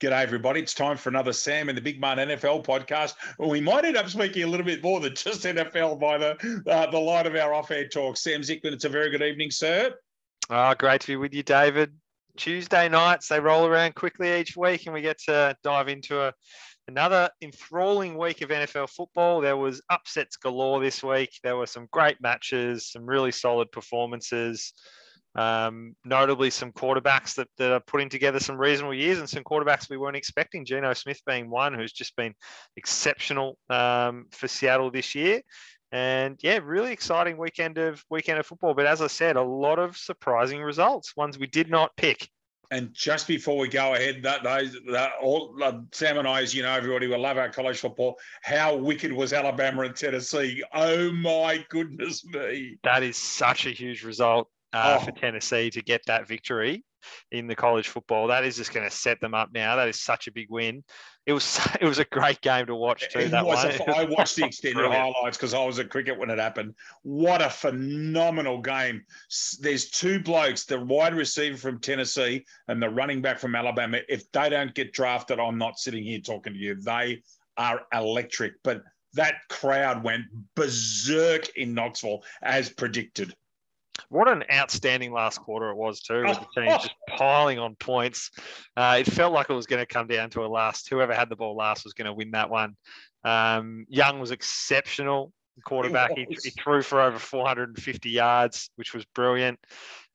G'day, everybody. It's time for another Sam and the Big Man NFL podcast. We might end up speaking a little bit more than just NFL by the uh, the light of our off-air talk. Sam Zickman, it's a very good evening, sir. Oh, great to be with you, David. Tuesday nights, they roll around quickly each week, and we get to dive into a, another enthralling week of NFL football. There was upsets galore this week. There were some great matches, some really solid performances. Um, notably, some quarterbacks that, that are putting together some reasonable years and some quarterbacks we weren't expecting. Geno Smith being one who's just been exceptional um, for Seattle this year. And yeah, really exciting weekend of weekend of football. But as I said, a lot of surprising results, ones we did not pick. And just before we go ahead, that those that all uh, Sam and I, as you know, everybody will love our college football. How wicked was Alabama and Tennessee? Oh my goodness me! That is such a huge result uh, oh. for Tennessee to get that victory in the college football. That is just going to set them up now. That is such a big win. It was it was a great game to watch too. It that was one. A, I watched the extended highlights because I was at cricket when it happened. What a phenomenal game! There's two blokes, the wide receiver from Tennessee and the running back from Alabama. If they don't get drafted, I'm not sitting here talking to you. They are electric. But that crowd went berserk in Knoxville as predicted. What an outstanding last quarter it was too, with the team just piling on points. Uh, it felt like it was going to come down to a last. Whoever had the ball last was going to win that one. Um, Young was exceptional quarterback. He, he, threw for over 450 yards, which was brilliant.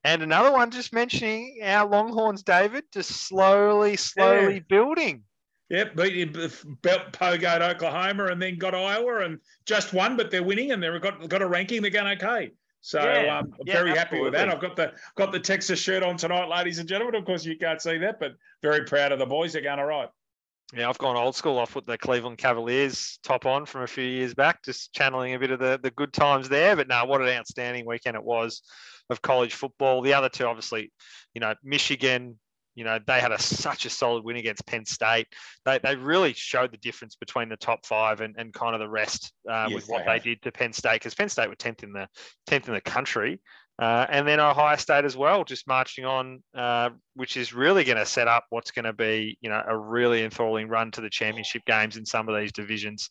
And another one, just mentioning our Longhorns, David, just slowly, slowly yeah. building. Yep, beat Pogoed Oklahoma and then got Iowa and just won, but they're winning and they've got got a ranking. They're going okay. So yeah, um, I'm yeah, very happy with that. I've got the got the Texas shirt on tonight, ladies and gentlemen. Of course, you can't see that, but very proud of the boys. They're going all right. Yeah, I've gone old school. I've put the Cleveland Cavaliers top on from a few years back, just channeling a bit of the, the good times there. But now, what an outstanding weekend it was of college football. The other two, obviously, you know, Michigan, you know, they had a, such a solid win against Penn State. They, they really showed the difference between the top five and, and kind of the rest uh, yes, with what they, they, did to Penn State because Penn State were tenth in the tenth in the country, uh, and then Ohio State as well, just marching on, uh, which is really going to set up what's going to be you know a really enthralling run to the championship games in some of these divisions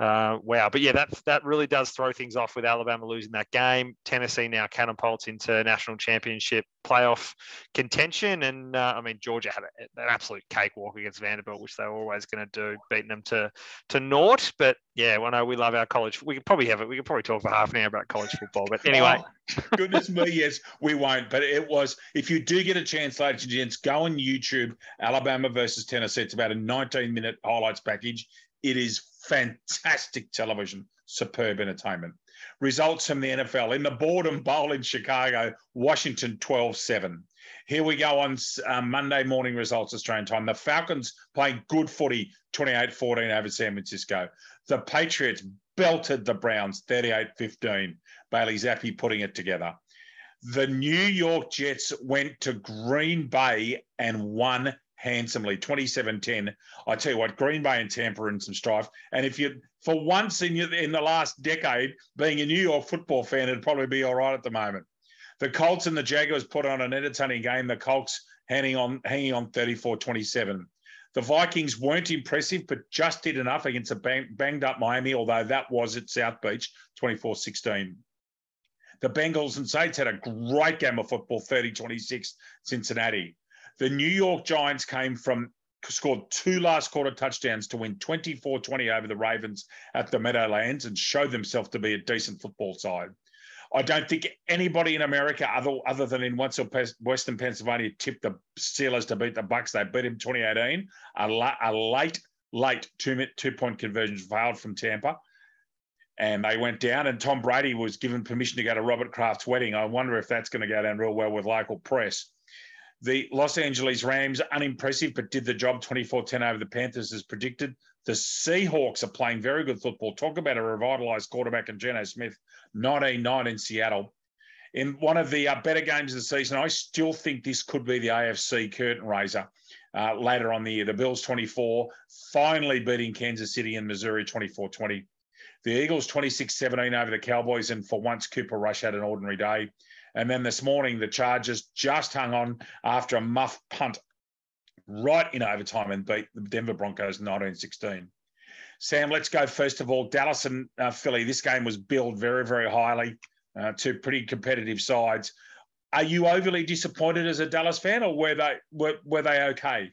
uh, wow. But yeah, that that really does throw things off with Alabama losing that game. Tennessee now catapults into national championship playoff contention, and uh, I mean Georgia had a, an absolute cakewalk against Vanderbilt, which they were always going to do, beating them to to naught. But yeah, well, no, we love our college. We could probably have it. We could probably talk for half an hour about college football. But anyway, oh, goodness me, yes, we won't. But it was. If you do get a chance, ladies and gents, go on YouTube. Alabama versus Tennessee. It's about a 19 minute highlights package. It is fantastic television, superb entertainment. Results from the NFL in the Boredom Bowl in Chicago, Washington 12 7. Here we go on um, Monday morning results, Australian time. The Falcons playing good footy 28 14 over San Francisco. The Patriots belted the Browns 38 15. Bailey Zappe putting it together. The New York Jets went to Green Bay and won handsomely. 27-10. I tell you what, Green Bay and Tampa in some strife. And if you, for once in your, in the last decade, being a New York football fan, it'd probably be all right at the moment. The Colts and the Jaguars put on an entertaining game. The Colts hanging on, hanging on 34-27. The Vikings weren't impressive, but just did enough against a bang, banged up Miami, although that was at South Beach, 24-16. The Bengals and Saints had a great game of football, 30-26, Cincinnati. The New York Giants came from scored two last quarter touchdowns to win 24-20 over the Ravens at the Meadowlands and showed themselves to be a decent football side. I don't think anybody in America, other other than in Western Pennsylvania, tipped the Steelers to beat the Bucks. They beat him 2018. A, la, a late, late two two point conversion failed from Tampa, and they went down. And Tom Brady was given permission to go to Robert Kraft's wedding. I wonder if that's going to go down real well with local press. The Los Angeles Rams, unimpressive, but did the job 24 10 over the Panthers as predicted. The Seahawks are playing very good football. Talk about a revitalized quarterback in Geno Smith, 19 9 in Seattle. In one of the uh, better games of the season, I still think this could be the AFC curtain raiser uh, later on the year. The Bills 24, finally beating Kansas City and Missouri 24 20. The Eagles 26 17 over the Cowboys, and for once, Cooper Rush had an ordinary day. And then this morning, the Chargers just hung on after a muff punt right in overtime and beat the Denver Broncos 1916. Sam, let's go first of all. Dallas and uh, Philly. This game was billed very, very highly. Uh, two pretty competitive sides. Are you overly disappointed as a Dallas fan, or were they were, were they okay?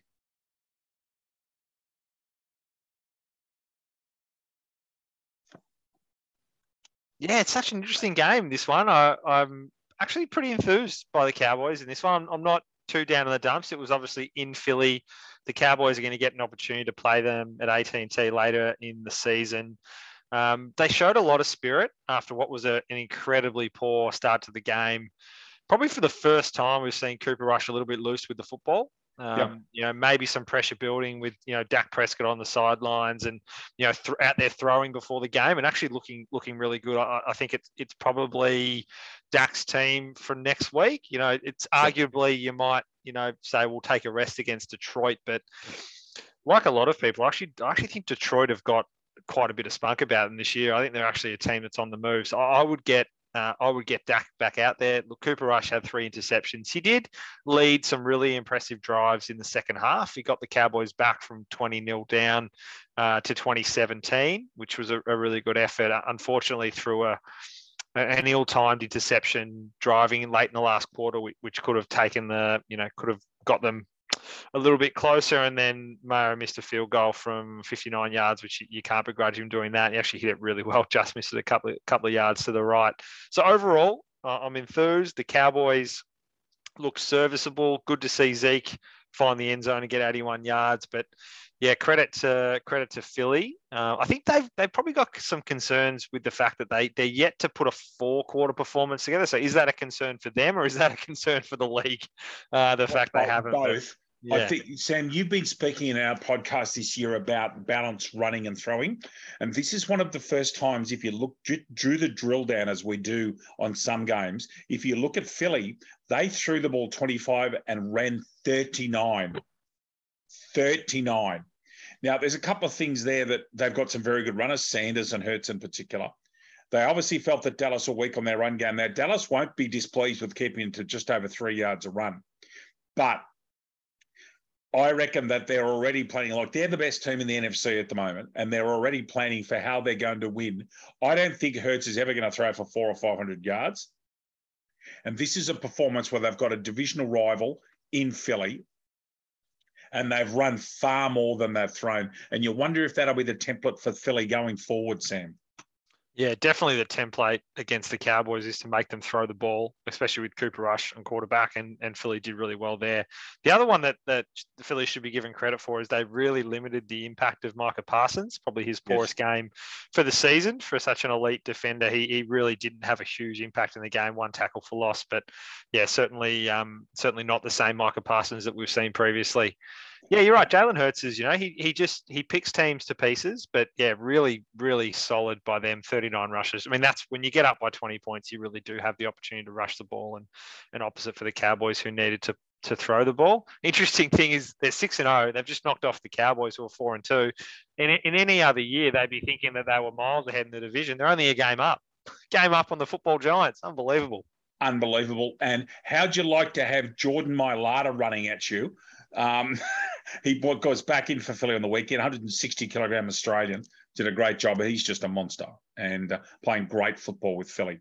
Yeah, it's such an interesting game. This one, I, am actually pretty enthused by the Cowboys in this one. I'm not too down in the dumps. It was obviously in Philly. The Cowboys are going to get an opportunity to play them at AT&T later in the season. Um, they showed a lot of spirit after what was a, an incredibly poor start to the game. Probably for the first time, we've seen Cooper Rush a little bit loose with the football. Um, yep. You know, maybe some pressure building with you know Dak Prescott on the sidelines and you know th- out there throwing before the game and actually looking looking really good. I, I, think it's it's probably Dak's team for next week. You know, it's arguably you might you know say we'll take a rest against Detroit, but like a lot of people, I actually I actually think Detroit have got quite a bit of spunk about them this year. I think they're actually a team that's on the move. So I would get uh, I would get Dak back out there. Look, Cooper Rush had three interceptions. He did lead some really impressive drives in the second half. He got the Cowboys back from 20 0 down uh, to 2017, which was a, a, really good effort. Unfortunately, through a an ill-timed interception driving late in the last quarter, which could have taken the, you know, could have got them a little bit closer, and then Mayo missed a field goal from 59 yards, which you, can't begrudge him doing that. He actually hit it really well, just missed it a couple of, couple of yards to the right. So overall, uh, I'm enthused. The Cowboys look serviceable. Good to see Zeke find the end zone and get 81 yards, but yeah, credit to credit to Philly. Uh, I think they've they've probably got some concerns with the fact that they they're yet to put a four quarter performance together. So is that a concern for them or is that a concern for the league? Uh, the fact they haven't both. Yeah. I think, Sam, you've been speaking in our podcast this year about balance running and throwing. And this is one of the first times, if you look, drew the drill down as we do on some games, if you look at Philly, they threw the ball 25 and ran 39. 39. Now, there's a couple of things there that they've got some very good runners, Sanders and Hurts in particular. They obviously felt that Dallas were weak on their run game. Now, Dallas won't be displeased with keeping it to just over three yards a run. But I reckon that they're already planning like they're the best team in the NFC at the moment, and they're already planning for how they're going to win. I don't think Hurts is ever going to throw for four or five hundred yards. And this is a performance where they've got a divisional rival in Philly, and they've run far more than they've thrown. And you wonder if that'll be the template for Philly going forward, Sam. Yeah, definitely the template against the Cowboys is to make them throw the ball, especially with Cooper Rush and quarterback, and, and Philly did really well there. The other one that, that the Philly should be given credit for is they really limited the impact of Micah Parsons, probably his poorest yes. game for the season for such an elite defender. He, he really didn't have a huge impact in the game, one tackle for loss, but yeah, certainly um, certainly not the same Micah Parsons that we've seen previously. Yeah, you're right. Jalen Hurts is, you know, he he just he picks teams to pieces, but yeah, really, really solid by them. 39 rushes. I mean, that's when you get up by 20 points, you really do have the opportunity to rush the ball and and opposite for the Cowboys who needed to to throw the ball. Interesting thing is they're six and zero. Oh. They've just knocked off the Cowboys who are four and two. In in any other year, they'd be thinking that they were miles ahead in the division. They're only a game up. Game up on the football giants. Unbelievable. Unbelievable. And how'd you like to have Jordan Mailata running at you? Um, he goes back in for Philly on the weekend, 160 kilogram Australian, did a great job. He's just a monster and uh, playing great football with Philly.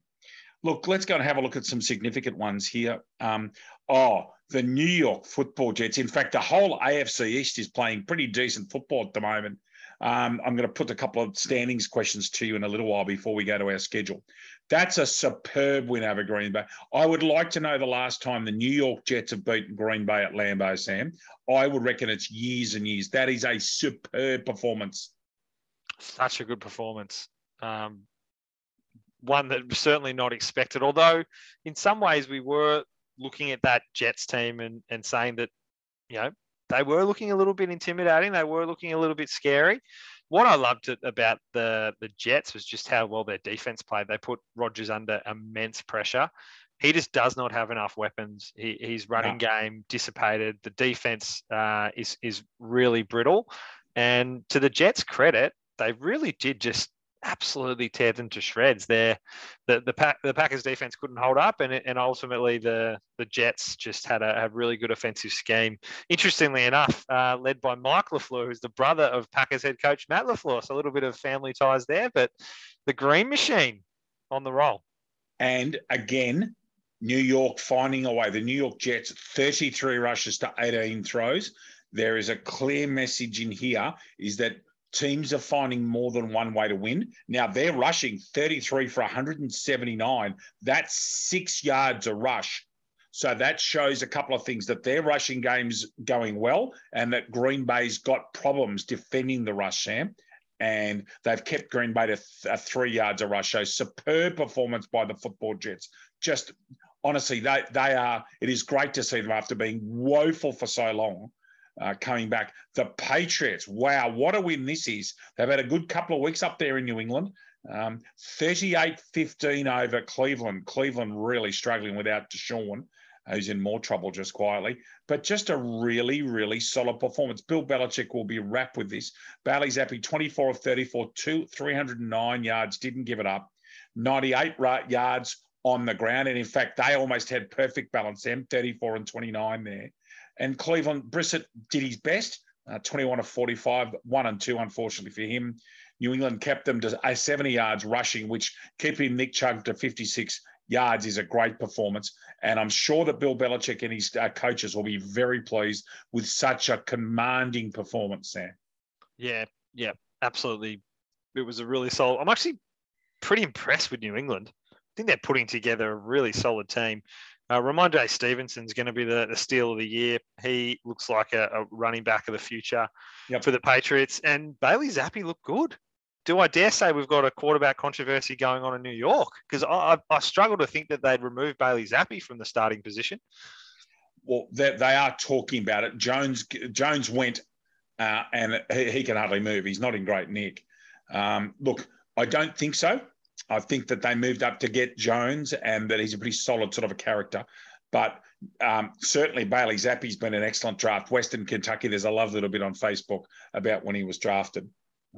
Look, let's go and have a look at some significant ones here. Um, oh, the New York football Jets. In fact, the whole AFC East is playing pretty decent football at the moment. Um, I'm going to put a couple of standings questions to you in a little while before we go to our schedule. That's a superb win over Green Bay. I would like to know the last time the New York Jets have beaten Green Bay at Lambeau, Sam. I would reckon it's years and years. That is a superb performance. Such a good performance. Um, one that certainly not expected, although in some ways we were looking at that Jets team and, and saying that, you know, they were looking a little bit intimidating. They were looking a little bit scary. What I loved about the the Jets was just how well their defense played. They put Rodgers under immense pressure. He just does not have enough weapons. He, his running no. game dissipated. The defense uh, is is really brittle. And to the Jets' credit, they really did just absolutely tear them to shreds. There, the the, Pack, the Packers defense couldn't hold up, and and ultimately the the Jets just had a, a really good offensive scheme. Interestingly enough, uh, led by Mike LaFleur, who's the brother of Packers head coach Matt LaFleur. So a little bit of family ties there, but the Green Machine on the roll. And again, New York finding a way. The New York Jets, 33 rushes to 18 throws. There is a clear message in here is that teams are finding more than one way to win. Now they're rushing 33 for 179. That's six yards a rush. So that shows a couple of things that their rushing game's going well and that Green Bay's got problems defending the rush, Sam. And they've kept Green Bay to th- three yards a rush. So superb performance by the football Jets. Just honestly, they, they are, it is great to see them after being woeful for so long uh, coming back. The Patriots, wow, what a win this is. They've had a good couple of weeks up there in New England. Um, 38 15 over Cleveland. Cleveland really struggling without Deshaun, who's in more trouble just quietly. But just a really, really solid performance. Bill Belichick will be wrapped with this. Bailey Zappe, 24 of 34, two, 309 yards, didn't give it up. 98 yards on the ground. And in fact, they almost had perfect balance, them 34 and 29 there. And Cleveland, Brissett did his best, uh, 21 of 45, one and two, unfortunately for him. New England kept them to a 70 yards rushing, which keeping Nick Chubb to 56 yards is a great performance. And I'm sure that Bill Belichick and his uh, coaches will be very pleased with such a commanding performance, Sam. Yeah, yeah, absolutely. It was a really solid. I'm actually pretty impressed with New England. I think they're putting together a really solid team. Uh, Stevenson's going to be the, the steal of the year. He looks like a, a running back of the future yep. for the Patriots. And Bailey Zappe looked good. Do I dare say we've got a quarterback controversy going on in New York? Because I, I, struggle to think that they'd remove Bailey Zappe from the starting position. Well, they, they are talking about it. Jones Jones went, uh, and he, he, can hardly move. He's not in great nick. Um, look, I don't think so. I think that they moved up to get Jones and that he's a pretty solid sort of a character. But um, certainly Bailey Zappe's been an excellent draft. Western Kentucky, there's a love little bit on Facebook about when he was drafted.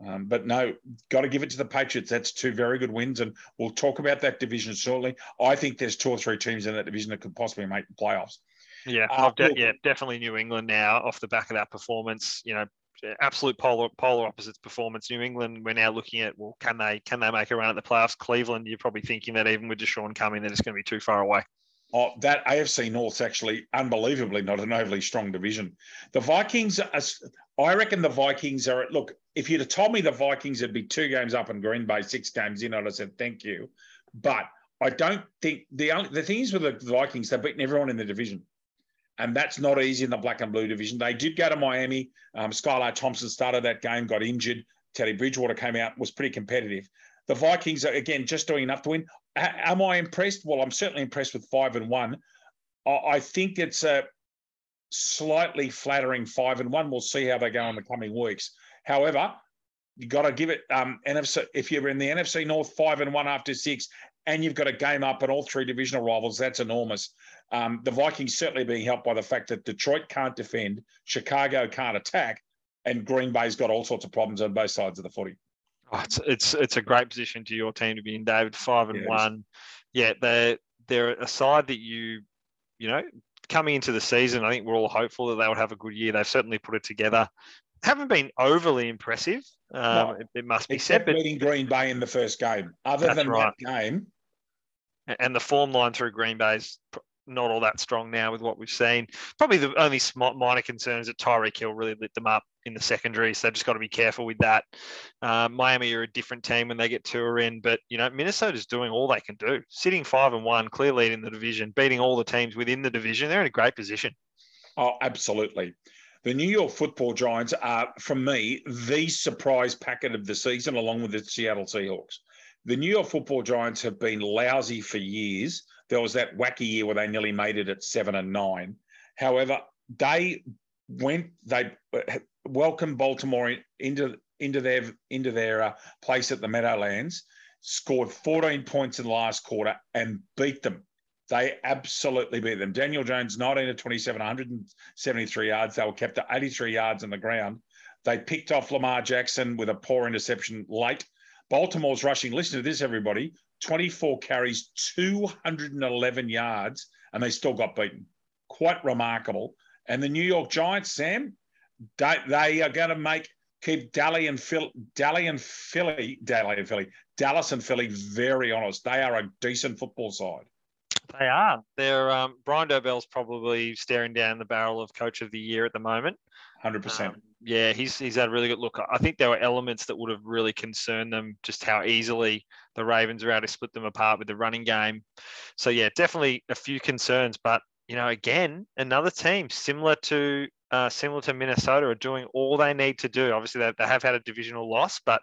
Um, but no, got to give it to the Patriots. That's two very good wins, and we'll talk about that division shortly. I think there's two or three teams in that division that could possibly make the playoffs. Yeah, uh, de- yeah, definitely New England now off the back of that performance. You know, absolute polar polar opposites performance. New England, we're now looking at well, can they can they make a run at the playoffs? Cleveland, you're probably thinking that even with Deshaun coming, that it's going to be too far away. Oh, that AFC North's actually unbelievably not an overly strong division. The Vikings, are, I reckon the Vikings are. Look, if you'd have told me the Vikings would be two games up in Green Bay, six games in, I'd have said thank you. But I don't think the only the thing is with the Vikings, they've beaten everyone in the division and that's not easy in the black and blue division. They did go to Miami. Um, Skylar Thompson started that game, got injured. Teddy Bridgewater came out, was pretty competitive. The Vikings are again just doing enough to win. am I impressed? Well, I'm certainly impressed with five and one. I think it's a slightly flattering five and one. We'll see how they go in the coming weeks. However, you got to give it um, NFC. If you're in the NFC North, five and one after six, and you've got a game up at all three divisional rivals, that's enormous. Um, the Vikings certainly being helped by the fact that Detroit can't defend, Chicago can't attack, and Green Bay's got all sorts of problems on both sides of the footy. Oh, it's it's it's a great position to your team to be in, David. Five and yeah, one. Yeah, they're they're a side that you you know coming into the season. I think we're all hopeful that they would have a good year. They've certainly put it together. Haven't been overly impressive. Um, no, it, it, must be said. But beating Green Bay in the first game. Other than right. that game, and the form line through Green Bay's not all that strong now with what we've seen. Probably the only minor concerns that Tyreek Hill really lit them up in the secondary, so they've just got to be careful with that. Uh, Miami are a different team when they get Tua in, but you know Minnesota's doing all they can do, sitting five and one, clear lead in the division, beating all the teams within the division. They're in a great position. Oh, absolutely. The New York Football Giants are, for me, the surprise packet of the season, along with the Seattle Seahawks. The New York Football Giants have been lousy for years there was that wacky year where they nearly made it at seven and nine. However, they went, they welcomed Baltimore into into their into their uh, place at the Meadowlands, scored 14 points in the last quarter and beat them. They absolutely beat them. Daniel Jones, 19 to 27, 173 yards. They were kept to 83 yards on the ground. They picked off Lamar Jackson with a poor interception late Baltimore's rushing. Listen to this, everybody 24 carries, 211 yards, and they still got beaten. Quite remarkable. And the New York Giants, Sam, they, are going to make keep Dally and Phil, Dally and Philly, Dally and Philly, Dallas and Philly very honest. They are a decent football side. They are. They're um, Brian Daboll's probably staring down the barrel of Coach of the Year at the moment. Hundred um, percent. Yeah, he's he's had a really good look. I think there were elements that would have really concerned them, just how easily the Ravens are able to split them apart with the running game. So yeah, definitely a few concerns, but you know, again, another team similar to uh, similar to Minnesota, are doing all they need to do. Obviously, they, they have had a divisional loss, but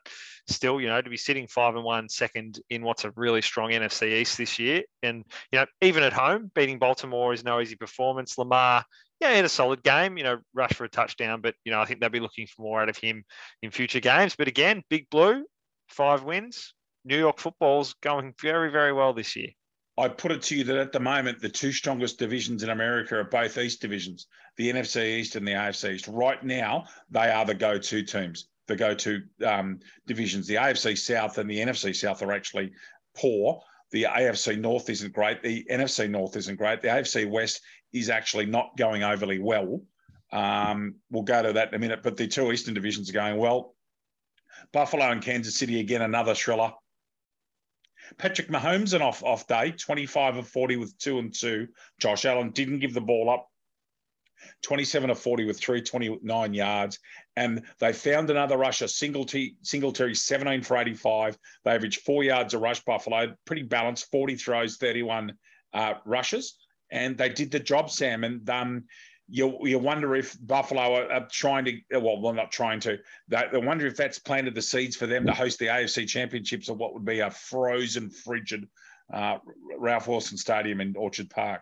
still, you know, to be sitting five and one, second in what's a really strong NFC East this year, and you know, even at home, beating Baltimore is no easy performance. Lamar, yeah, he had a solid game. You know, rush for a touchdown, but you know, I think they'll be looking for more out of him in future games. But again, Big Blue, five wins. New York football's going very, very well this year. I put it to you that at the moment, the two strongest divisions in America are both East divisions, the NFC East and the AFC East. Right now, they are the go to teams, the go to um, divisions. The AFC South and the NFC South are actually poor. The AFC North isn't great. The NFC North isn't great. The AFC West is actually not going overly well. Um, we'll go to that in a minute. But the two Eastern divisions are going well. Buffalo and Kansas City, again, another thriller. Patrick Mahomes, an off off day, 25 of 40 with two and two. Josh Allen didn't give the ball up. 27 of 40 with 329 yards. And they found another rusher, Singletary, Singletary 17 for 85. They averaged four yards a rush, Buffalo. Pretty balanced, 40 throws, 31 uh, rushes. And they did the job, Sam. And um, you you wonder if Buffalo are, are trying to well, well, not trying to. They, they, wonder if that's planted the seeds for them to host the AFC Championships of what would be a frozen, frigid uh, Ralph Wilson Stadium in Orchard Park.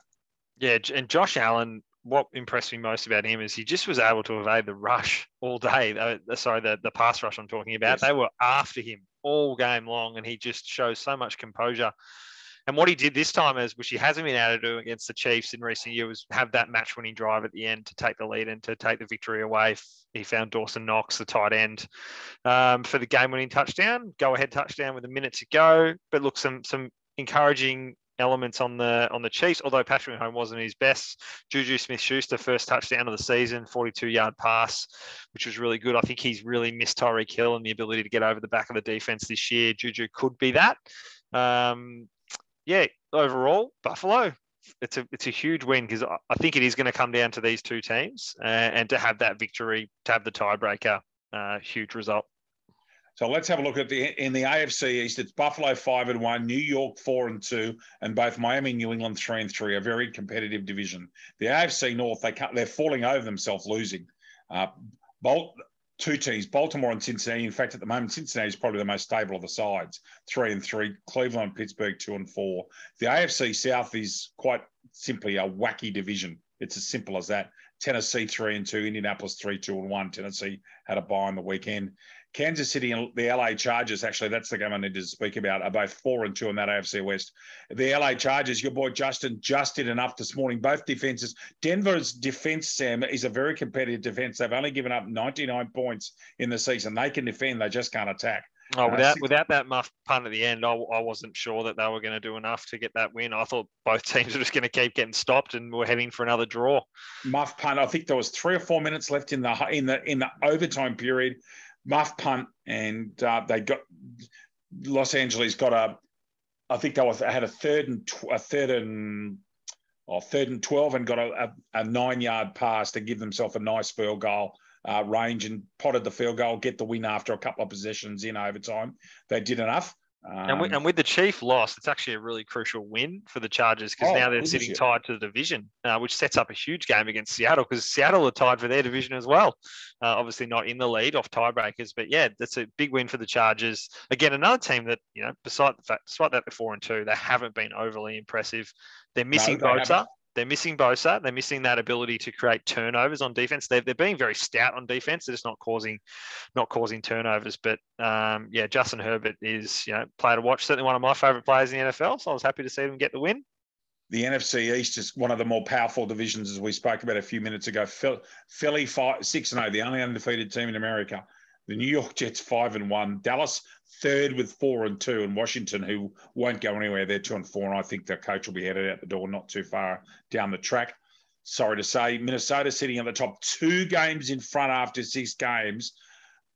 Yeah, and Josh Allen. What impressed me most about him is he just was able to evade the rush all day. Uh, sorry, the, the pass rush I'm talking about. Yes. They were after him all game long, and he just shows so much composure. And what he did this time is, which he hasn't been able to do against the Chiefs in recent years, was have that match winning drive at the end to take the lead and to take the victory away. He found Dawson Knox, the tight end, um, for the game winning touchdown, go ahead touchdown with a minute to go. But look, some some encouraging elements on the on the Chiefs. Although Patrick Mahomes wasn't his best, Juju Smith-Schuster first touchdown of the season, 42-yard pass, which was really good. I think he's really missed Tyreek Hill and the ability to get over the back of the defense this year. Juju could be that. Um, yeah, overall, Buffalo, it's a it's a huge win because I think it is going to come down to these two teams, uh, and to have that victory, to have the tiebreaker, uh, huge result. So let's have a look at the in the AFC East. It's Buffalo five and one, New York four and two, and both Miami, New England three and three. A very competitive division. The AFC North they they're falling over themselves, losing. Uh, Bolt, two teams, Baltimore and Cincinnati. In fact, at the moment, Cincinnati is probably the most stable of the sides, three and three. Cleveland and Pittsburgh, two and four. The AFC South is quite simply a wacky division. It's as simple as that. Tennessee, three and two. Indianapolis, three, two and one. Tennessee had a bye on the weekend. Kansas City and the LA Chargers, actually, that's the game I need to speak about, are both four and two in that AFC West. The LA Chargers, your boy Justin just did enough this morning. Both defenses. Denver's defense, Sam, is a very competitive defense. They've only given up 99 points in the season. They can defend, they just can't attack. Oh, without uh, without that muff punt at the end, I, I wasn't sure that they were going to do enough to get that win. I thought both teams were just going to keep getting stopped and we're heading for another draw. Muff punt. I think there was three or four minutes left in the in the in the overtime period muff punt, and uh, they got Los Angeles got a. I think they was had a third and tw- a third and or third and twelve, and got a, a, a nine yard pass to give themselves a nice field goal. Uh, range and potted the field goal, get the win after a couple of possessions in overtime. They did enough. Um, and, with, and, with, the Chief loss, it's actually a really crucial win for the Chargers because oh, now they're sitting tied to the division, uh, which sets up a huge game against Seattle because Seattle are tied for their division as well. Uh, obviously, not in the lead off tiebreakers, but yeah, that's a big win for the Chargers. Again, another team that you know, beside the fact, despite that they're four and two, they haven't been overly impressive. They're missing no, Bosa. They're missing Bosa. They're missing that ability to create turnovers on defense. They're, they're being very stout on defense. They're just not causing, not causing turnovers. But um, yeah, Justin Herbert is you know player to watch. Certainly one of my favorite players in the NFL. So I was happy to see them get the win. The NFC East is one of the more powerful divisions, as we spoke about a few minutes ago. Philly five, six and zero, oh, the only undefeated team in America. The New York Jets five and one. Dallas third with four and two, and Washington, who won't go anywhere, they're two and four. And I think their coach will be headed out the door not too far down the track. Sorry to say, Minnesota sitting at the top, two games in front after six games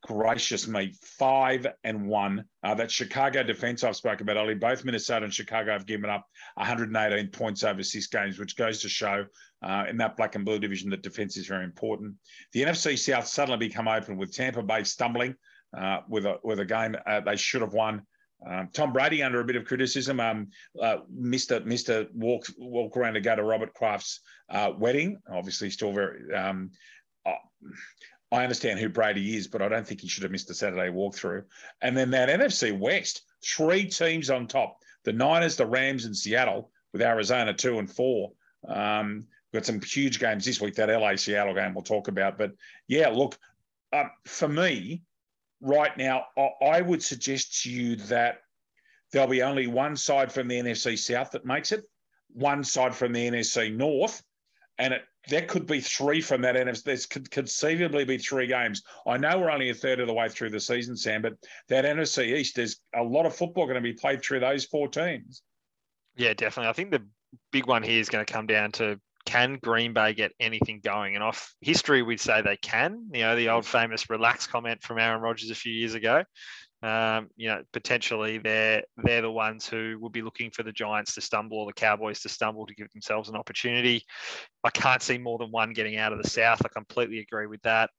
gracious me, five and one. Uh, that Chicago defense I've spoken about earlier, both Minnesota and Chicago have given up 118 points over six games, which goes to show uh, in that black and blue division that defense is very important. The NFC South suddenly become open with Tampa Bay stumbling uh, with a with a game uh, they should have won. Um, Tom Brady under a bit of criticism. Um, uh, missed a walk walk around to go to Robert Kraft's uh, wedding. Obviously, still very. Um, uh, I understand who Brady is, but I don't think he should have missed the Saturday walkthrough. And then that NFC West, three teams on top: the Niners, the Rams, and Seattle, with Arizona two and four. Um, we've got some huge games this week. That LA Seattle game we'll talk about. But yeah, look, uh, for me, right now, I would suggest to you that there'll be only one side from the NFC South that makes it, one side from the NFC North, and it there could be three from that NFC. There could conceivably be three games. I know we're only a third of the way through the season, Sam, but that NFC East, there's a lot of football going to be played through those four teams. Yeah, definitely. I think the big one here is going to come down to can Green Bay get anything going? And off history, we'd say they can. You know, the old mm. famous relax comment from Aaron Rodgers a few years ago. Um, you know, potentially they're they're the ones who will be looking for the Giants to stumble or the Cowboys to stumble to give themselves an opportunity. I can't see more than one getting out of the South. I completely agree with that.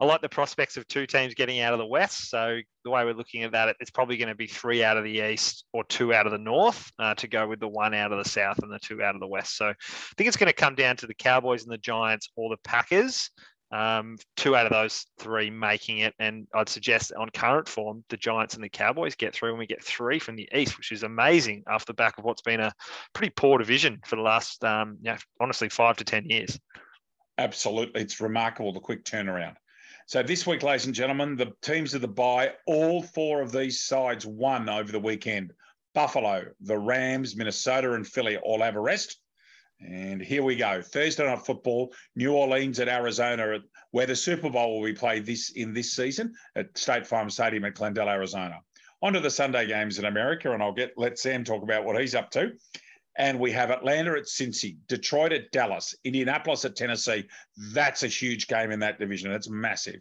I like the prospects of two teams getting out of the West. So the way we're looking at that, it's probably going to be three out of the East or two out of the North uh, to go with the one out of the South and the two out of the West. So I think it's going to come down to the Cowboys and the Giants or the Packers. Um, two out of those three making it, and I'd suggest on current form, the Giants and the Cowboys get through, and we get three from the East, which is amazing off the back of what's been a pretty poor division for the last, um, you know, honestly, five to ten years. Absolutely, it's remarkable the quick turnaround. So this week, ladies and gentlemen, the teams of the bye, all four of these sides won over the weekend. Buffalo, the Rams, Minnesota, and Philly all have a rest. And here we go. Thursday night football, New Orleans at Arizona, where the Super Bowl will be played this in this season at State Farm Stadium at Glendale, Arizona. On to the Sunday games in America, and I'll get let Sam talk about what he's up to. And we have Atlanta at Cincy, Detroit at Dallas, Indianapolis at Tennessee. That's a huge game in that division. It's massive.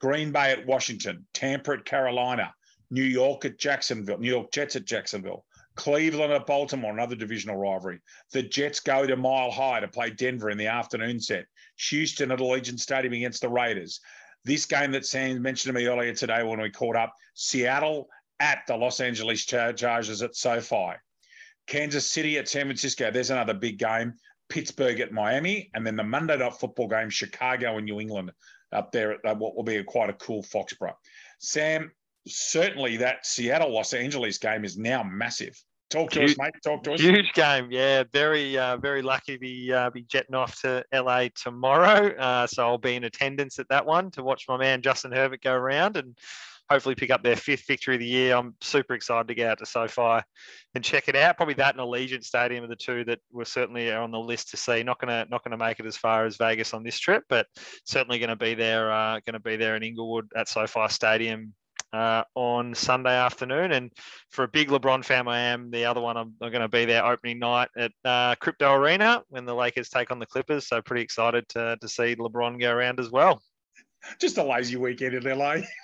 Green Bay at Washington, Tampa at Carolina, New York at Jacksonville, New York Jets at Jacksonville, Cleveland at Baltimore, another divisional rivalry. The Jets go to Mile High to play Denver in the afternoon set. Houston at Allegiant Stadium against the Raiders. This game that Sam mentioned to me earlier today when we caught up, Seattle at the Los Angeles Chargers at SoFi. Kansas City at San Francisco. There's another big game. Pittsburgh at Miami, and then the Monday night football game, Chicago and New England up there at uh, what will be a, quite a cool Foxborough. Sam, certainly that Seattle Los Angeles game is now massive. Talk to huge, us, mate. Talk to us. Huge game, yeah. Very, uh, very lucky to be uh, be jetting off to LA tomorrow. Uh, so I'll be in attendance at that one to watch my man Justin Herbert go around and hopefully pick up their fifth victory of the year. I'm super excited to get out to SoFi and check it out. Probably that and Allegiant Stadium are the two that were certainly on the list to see. Not gonna not gonna make it as far as Vegas on this trip, but certainly going to be there. Uh, going to be there in Inglewood at SoFi Stadium uh, on Sunday afternoon. And for a big LeBron fan, I am. The other one, I'm, I'm going to be there opening night at uh, Crypto Arena when the Lakers take on the Clippers. So pretty excited to, to see LeBron go around as well. Just a lazy weekend in LA.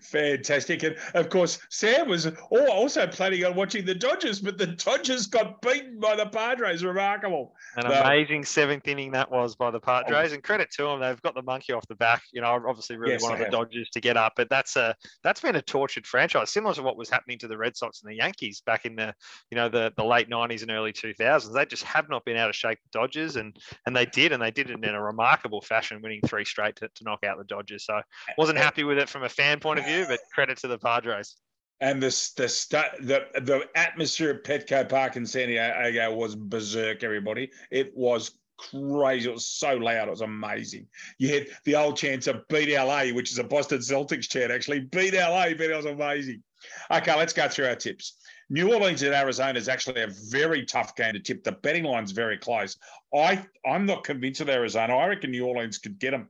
Fantastic. And of course, Sam was also planning on watching the Dodgers, but the Dodgers got beaten by the Padres. Remarkable. An amazing seventh inning that was by the Padres. Oh. And credit to them, they've got the monkey off the back. You know, obviously really yes, wanted the Dodgers to get up, but that's a that's been a tortured franchise, similar to what was happening to the Red Sox and the Yankees back in the you know the the late '90s and early 2000s. They just have not been able to shake the Dodgers, and and they did, and they did it in a remarkable fashion, winning three straight to, to knock out the Dodgers. So wasn't happy with it from a fan point of view, but credit to the Padres. And the the the the atmosphere at Petco Park in San Diego was berserk. Everybody, it was crazy. It was so loud. It was amazing. You had the old chant of beat LA, which is a Boston Celtics chant, actually. Beat LA, but it was amazing. Okay, let's go through our tips. New Orleans at Arizona is actually a very tough game to tip. The betting line's very close. I, I'm not convinced of Arizona. I reckon New Orleans could get them.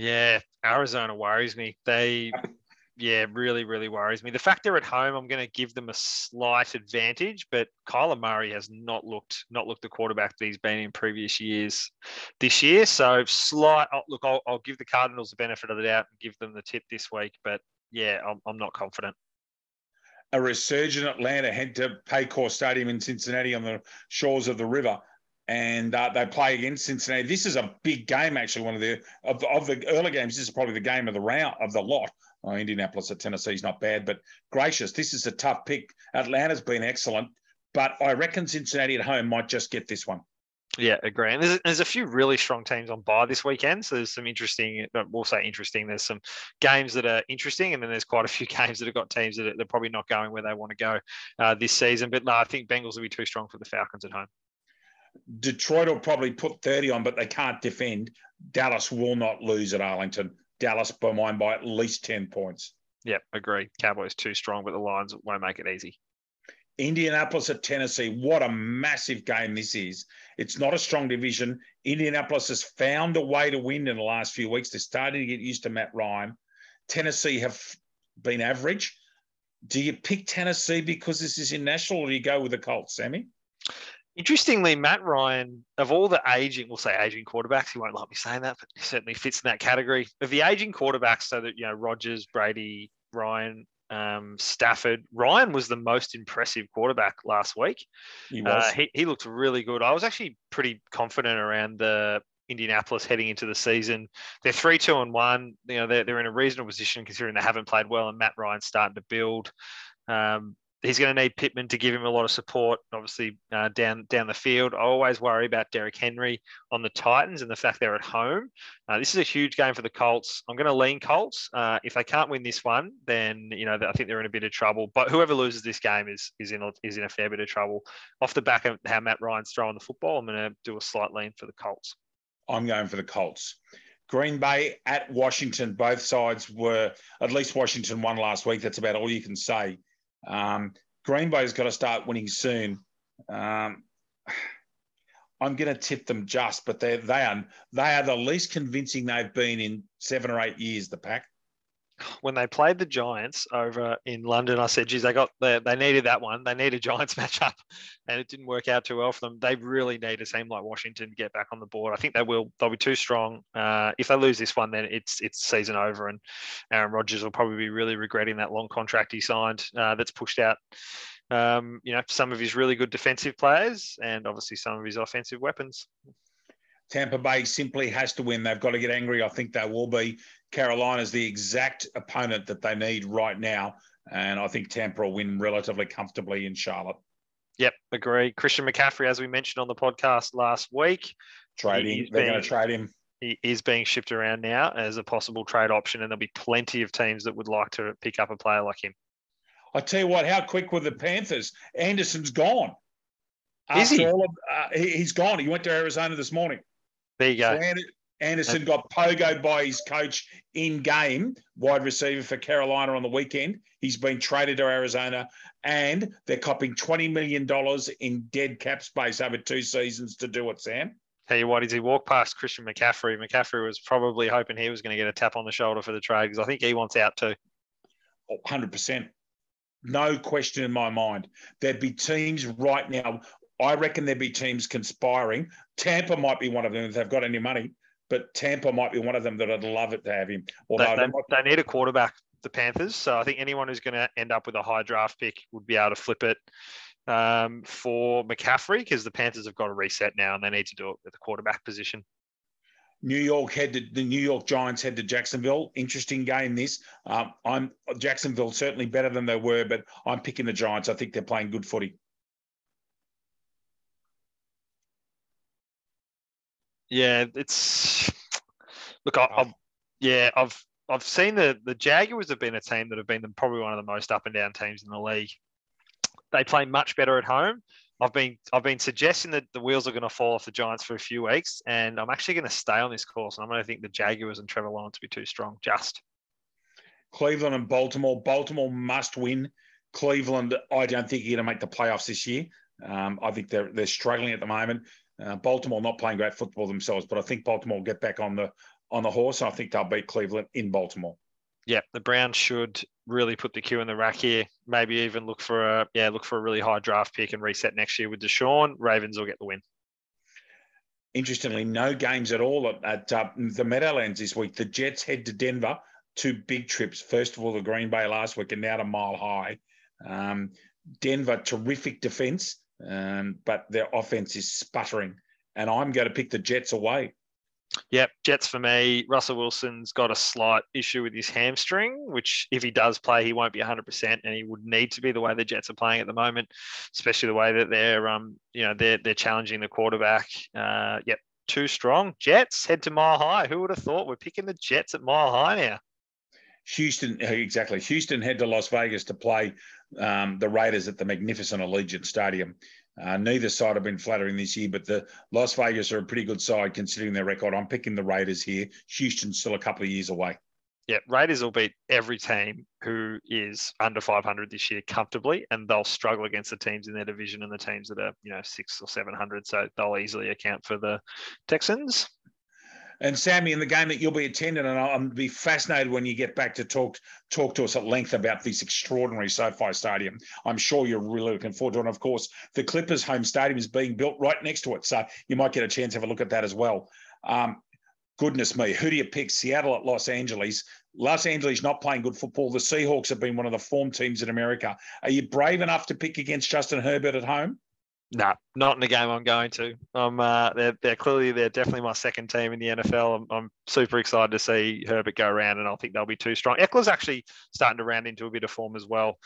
Yeah, Arizona worries me. They, yeah, really, really worries me. The fact they're at home, I'm going to give them a slight advantage, but Kyler Murray has not looked not looked the quarterback that he's been in previous years this year. So slight. Look, I'll, I'll give the Cardinals the benefit of the doubt and give them the tip this week, but yeah, I'm, I'm not confident a resurgent Atlanta head to Paycor Stadium in Cincinnati on the shores of the river, and uh, they play against Cincinnati. This is a big game, actually. One of the of of the early games. This is probably the game of the round of the lot. Oh, Indianapolis at Tennessee is not bad, but gracious, this is a tough pick. Atlanta's been excellent, but I reckon Cincinnati at home might just get this one. Yeah, agree. And there's, there's a few really strong teams on bye this weekend. So there's some interesting, we'll say interesting. There's some games that are interesting, and then there's quite a few games that have got teams that are, probably not going where they want to go uh, this season. But no, I think Bengals will be too strong for the Falcons at home. Detroit will probably put 30 on, but they can't defend. Dallas will not lose at Arlington. Dallas by mine by at least 10 points. Yep, agree. Cowboys too strong, but the Lions won't make it easy. Indianapolis at Tennessee. What a massive game this is. It's not a strong division. Indianapolis has found a way to win in the last few weeks. They're starting to get used to Matt Ryan. Tennessee have been average. Do you pick Tennessee because this is in national, or do you go with the Colts, Sammy? Interestingly, Matt Ryan, of all the aging, we'll say aging quarterbacks, he won't like me saying that, but he certainly fits in that category. Of the aging quarterbacks, so that, you know, Rodgers, Brady, Ryan, um, Stafford. Ryan was the most impressive quarterback last week. He, uh, he, he looked really good. I was actually pretty confident around the Indianapolis heading into the season. They're three, two, and one. You know, they're, they're in a reasonable position considering they haven't played well, and Matt Ryan's starting to build. Um, he's going to need Pittman to give him a lot of support, obviously uh, down down the field. I always worry about Derrick Henry on the Titans and the fact they're at home. Uh, this is a huge game for the Colts. I'm going to lean Colts. Uh, if they can't win this one, then you know I think they're in a bit of trouble. But whoever loses this game is is in a, is in a fair bit of trouble. Off the back of how Matt Ryan's throwing the football, I'm going to do a slight lean for the Colts. I'm going for the Colts. Green Bay at Washington. Both sides were at least Washington won last week. That's about all you can say. Um, Green Bay's got to start winning soon. Um, I'm going to tip them just, but they they are they are the least convincing they've been in seven or eight years. The pack. When they played the Giants over in London, I said, "Geez, they got they, they needed that one. They need a Giants matchup, and it didn't work out too well for them. They really need a team like Washington to get back on the board. I think they will. They'll be too strong. Uh, if they lose this one, then it's it's season over, and Aaron Rodgers will probably be really regretting that long contract he signed uh, that's pushed out um, you know, some of his really good defensive players and obviously some of his offensive weapons. Tampa Bay simply has to win. They've got to get angry. I think they will be. Carolina's the exact opponent that they need right now. And I think Tampa will win relatively comfortably in Charlotte. Yep, agree. Christian McCaffrey, as we mentioned on the podcast last week, trading. They're being, going to trade him. He is being shipped around now as a possible trade option, and there'll be plenty of teams that would like to pick up a player like him. I tell you what, how quick were the Panthers? Anderson's gone. Is he? Of, uh, he? has gone. He went to Arizona this morning. There you go. So Anderson got pogoed by his coach in game, wide receiver for Carolina on the weekend. He's been traded to Arizona, and they're copping $20 million in dead cap space over two seasons to do it, Sam. Tell you what, as he walked past Christian McCaffrey, McCaffrey was probably hoping he was going to get a tap on the shoulder for the trade because I think he wants out too. 100%. No question in my mind. There'd be teams right now. I reckon there'd be teams conspiring. Tampa might be one of them if they've got any money, but Tampa might be one of them that I'd love it to have him. Although they, they, they need a quarterback, the Panthers. So I think anyone who's going to end up with a high draft pick would be able to flip it um, for McCaffrey because the Panthers have got to reset now and they need to do it at the quarterback position. New York head to the New York Giants head to Jacksonville. Interesting game. This um, I'm Jacksonville certainly better than they were, but I'm picking the Giants. I think they're playing good footy. Yeah, it's look. I, have yeah, I've I've seen the the Jaguars have been a team that have been probably one of the most up and down teams in the league. They play much better at home. I've been I've been suggesting that the wheels are going to fall off the Giants for a few weeks, and I'm actually going to stay on this course. And I'm going to think the Jaguars and Trevor Lawrence will be too strong. Just Cleveland and Baltimore. Baltimore must win. Cleveland, I don't think you're going to make the playoffs this year. Um, I think they're they're struggling at the moment. Uh, Baltimore not playing great football themselves, but I think Baltimore will get back on the on the horse. I think they'll beat Cleveland in Baltimore. Yeah, the Browns should really put the cue in the rack here. Maybe even look for a yeah, look for a really high draft pick and reset next year with Deshaun. Ravens will get the win. Interestingly, no games at all at, at uh, the Meadowlands this week. The Jets head to Denver, two big trips. First of all, the Green Bay last week, and now to Mile High. Um, Denver, terrific defense, um, but their offense is sputtering. And I'm going to pick the Jets away. Yep, Jets for me. Russell Wilson's got a slight issue with his hamstring, which if he does play, he won't be 100%, and he would need to be the way the Jets are playing at the moment, especially the way that they're, um, you know, they're they're challenging the quarterback. Uh, yep, too strong. Jets head to Mile High. Who would have thought we're picking the Jets at Mile High now? Houston, exactly. Houston head to Las Vegas to play um, the Raiders at the magnificent Allegiant Stadium. Uh, neither side have been flattering this year, but the Las Vegas are a pretty good side considering their record. I'm picking the Raiders here. Houston's still a couple of years away. Yeah, Raiders will beat every team who is under 500 this year comfortably, and they'll struggle against the teams in their division and the teams that are, you know, six or 700. So they'll easily account for the Texans. And Sammy, in the game that you'll be attending, and I'll be fascinated when you get back to talk talk to us at length about this extraordinary SoFi Stadium. I'm sure you're really looking forward to it. And of course, the Clippers' home stadium is being built right next to it, so you might get a chance to have a look at that as well. Um, goodness me, who do you pick? Seattle at Los Angeles. Los Angeles not playing good football. The Seahawks have been one of the form teams in America. Are you brave enough to pick against Justin Herbert at home? No, not in the game I'm going to. I'm uh, they're, they're clearly they're definitely my second team in the NFL. I'm, I'm, super excited to see Herbert go around, and I think they'll be too strong. Ekeler's actually starting to round into a bit of form as well.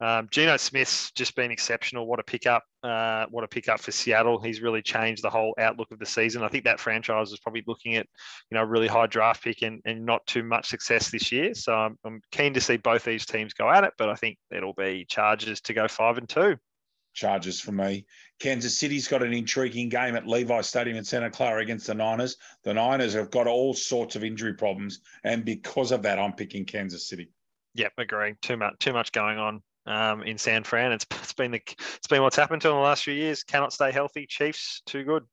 Um, Geno Smith's just been exceptional. What a pickup! Uh, what a pickup for Seattle. He's really changed the whole outlook of the season. I think that franchise is probably looking at you know really high draft pick and, and not too much success this year. So I'm, I'm keen to see both these teams go at it, but I think it'll be Chargers to go five and two. Chargers for me. Kansas City's got an intriguing game at Levi Stadium in Santa Clara against the Niners. The Niners have got all sorts of injury problems, and because of that, I'm picking Kansas City. Yep, agree. Too much, too much going on um, in San Fran. It's, it's been the it's been what's happened to them in the last few years. Cannot stay healthy. Chiefs too good.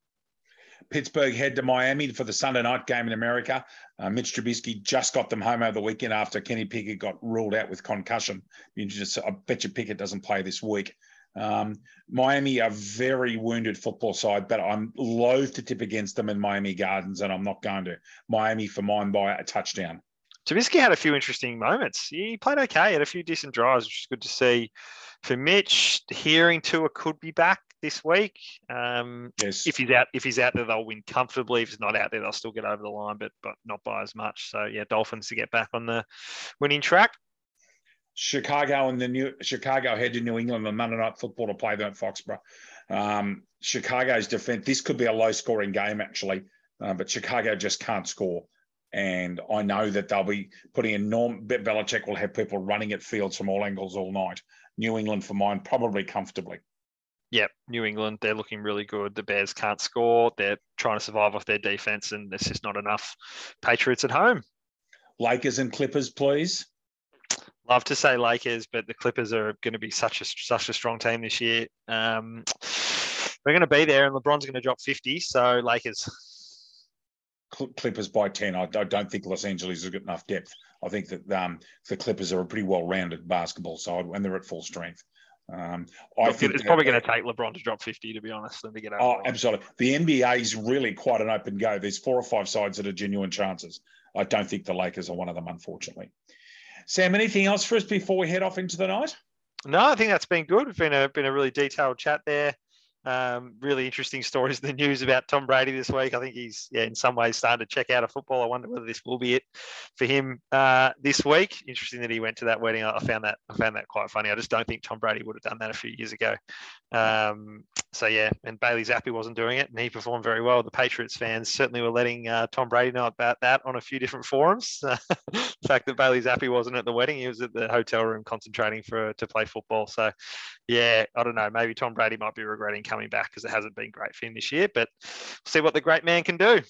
Pittsburgh head to Miami for the Sunday night game in America. Uh, Mitch Trubisky just got them home over the weekend after Kenny Pickett got ruled out with concussion. You just, I bet you Pickett doesn't play this week. Um, Miami are very wounded football side, but I'm loath to tip against them in Miami Gardens, and I'm not going to. Miami for mine by a touchdown. Trubisky had a few interesting moments. He played okay, had a few decent drives, which is good to see. For Mitch, hearing Tua could be back this week. Um, yes. If he's out, if he's out there, they'll win comfortably. If he's not out there, they'll still get over the line, but but not by as much. So yeah, Dolphins to get back on the winning track. Chicago and the new Chicago head to New England on Monday Night Football to play them at Foxborough. Um, Chicago's defense. This could be a low scoring game actually, uh, but Chicago just can't score. And I know that they'll be putting in Norm. Belichick will have people running at Fields from all angles all night. New England for mine, probably comfortably. Yep, New England, they're looking really good. The Bears can't score. They're trying to survive off their defense, and there's just not enough Patriots at home. Lakers and Clippers, please love to say Lakers, but the Clippers are going to be such a such a strong team this year. Um, we're going to be there, and LeBron's going to drop fifty. So Lakers. Clippers by ten. I, don't think Los Angeles has got enough depth. I think that um, the Clippers are a pretty well-rounded basketball side, and they're at full strength. Um, I Look, think it's probably going to take LeBron to drop 50, to be honest, than to get over. Oh, absolutely. The NBA is really quite an open go. There's four or five sides that are genuine chances. I don't think the Lakers are one of them, unfortunately. Sam, anything else for us before we head off into the night? No, I think that's been good. It's been a been a really detailed chat there. Um, really interesting stories in the news about Tom Brady this week. I think he's, yeah, in some ways starting to check out of football. I wonder whether this will be it for him uh, this week. Interesting that he went to that wedding. I found that I found that quite funny. I just don't think Tom Brady would have done that a few years ago. Um, so yeah, and Bailey Zappe wasn't doing it, and he performed very well. The Patriots fans certainly were letting uh, Tom Brady know about that on a few different forums. the fact that Bailey Zappe wasn't at the wedding, he was at the hotel room concentrating for to play football. So yeah, I don't know. Maybe Tom Brady might be regretting coming back because it hasn't been great for him this year. But see what the great man can do.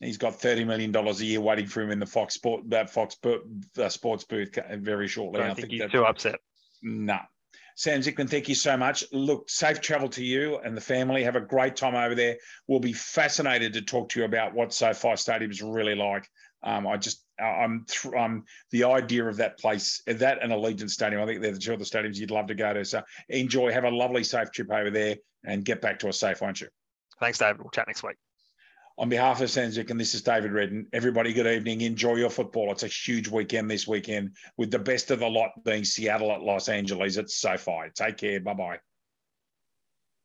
He's got thirty million dollars a year waiting for him in the Fox Sport that Fox uh, Sports booth very shortly. I, I think, think, he's that, too upset. No, nah, Sam Zickman, thank you so much. Look, safe travel to you and the family. Have a great time over there. We'll be fascinated to talk to you about what SoFi Stadium is really like. Um, I just, I'm, th- um, the idea of that place, that and Allegiant Stadium, I think they're the two of the stadiums you'd love to go to. So enjoy, have a lovely, safe trip over there and get back to us safe, won't you? Thanks, David. We'll chat next week. On behalf of Sanzik, and this is David Redden, everybody, good evening. Enjoy your football. It's a huge weekend this weekend with the best of the lot being Seattle at Los Angeles at SoFi. Take care. Bye bye.